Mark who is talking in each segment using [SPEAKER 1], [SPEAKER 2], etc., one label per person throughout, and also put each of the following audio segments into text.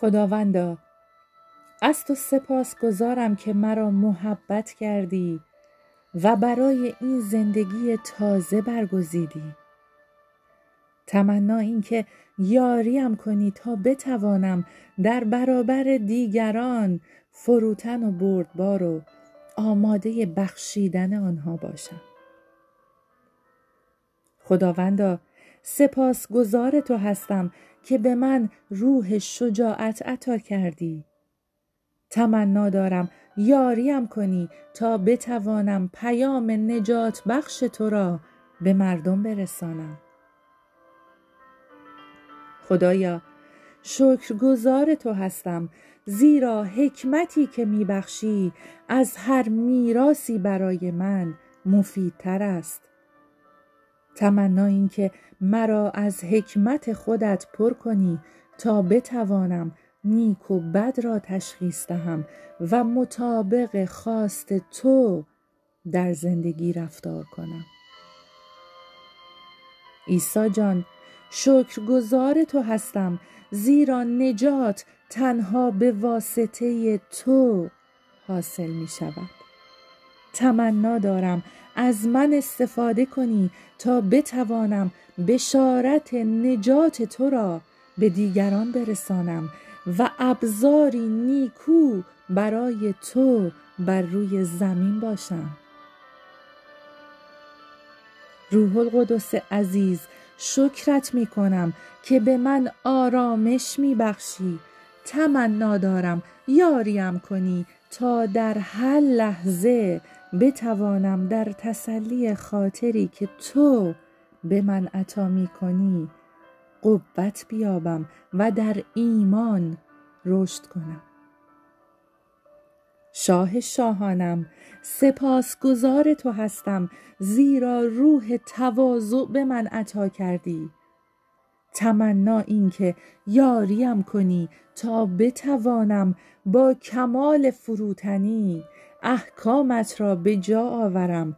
[SPEAKER 1] خداوندا از تو سپاس گزارم که مرا محبت کردی و برای این زندگی تازه برگزیدی. تمنا این که یاریم کنی تا بتوانم در برابر دیگران فروتن و بردبار و آماده بخشیدن آنها باشم. خداوندا سپاسگزار تو هستم که به من روح شجاعت عطا کردی. تمنا دارم یاریم کنی تا بتوانم پیام نجات بخش تو را به مردم برسانم. خدایا شکرگزار تو هستم زیرا حکمتی که میبخشی از هر میراسی برای من مفیدتر است. تمنا این که مرا از حکمت خودت پر کنی تا بتوانم نیک و بد را تشخیص دهم و مطابق خواست تو در زندگی رفتار کنم. عیسی جان شکرگزار تو هستم زیرا نجات تنها به واسطه تو حاصل می شود تمنا دارم. از من استفاده کنی تا بتوانم بشارت نجات تو را به دیگران برسانم و ابزاری نیکو برای تو بر روی زمین باشم. روح القدس عزیز شکرت می کنم که به من آرامش می بخشی تمنا دارم یاریم کنی تا در هر لحظه بتوانم در تسلی خاطری که تو به من عطا می کنی قوت بیابم و در ایمان رشد کنم. شاه شاهانم سپاسگزار تو هستم زیرا روح تواضع به من عطا کردی. تمنا این که یاریم کنی تا بتوانم با کمال فروتنی احکامت را به جا آورم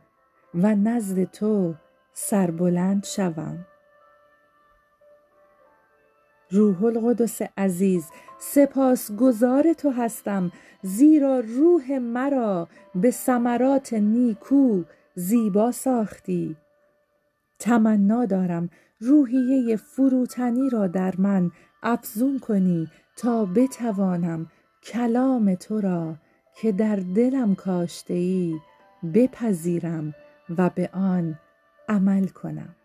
[SPEAKER 1] و نزد تو سربلند شوم. روح القدس عزیز سپاسگزار تو هستم زیرا روح مرا به ثمرات نیکو زیبا ساختی. تمنا دارم روحیه فروتنی را در من افزون کنی تا بتوانم کلام تو را که در دلم کاشته ای بپذیرم و به آن عمل کنم.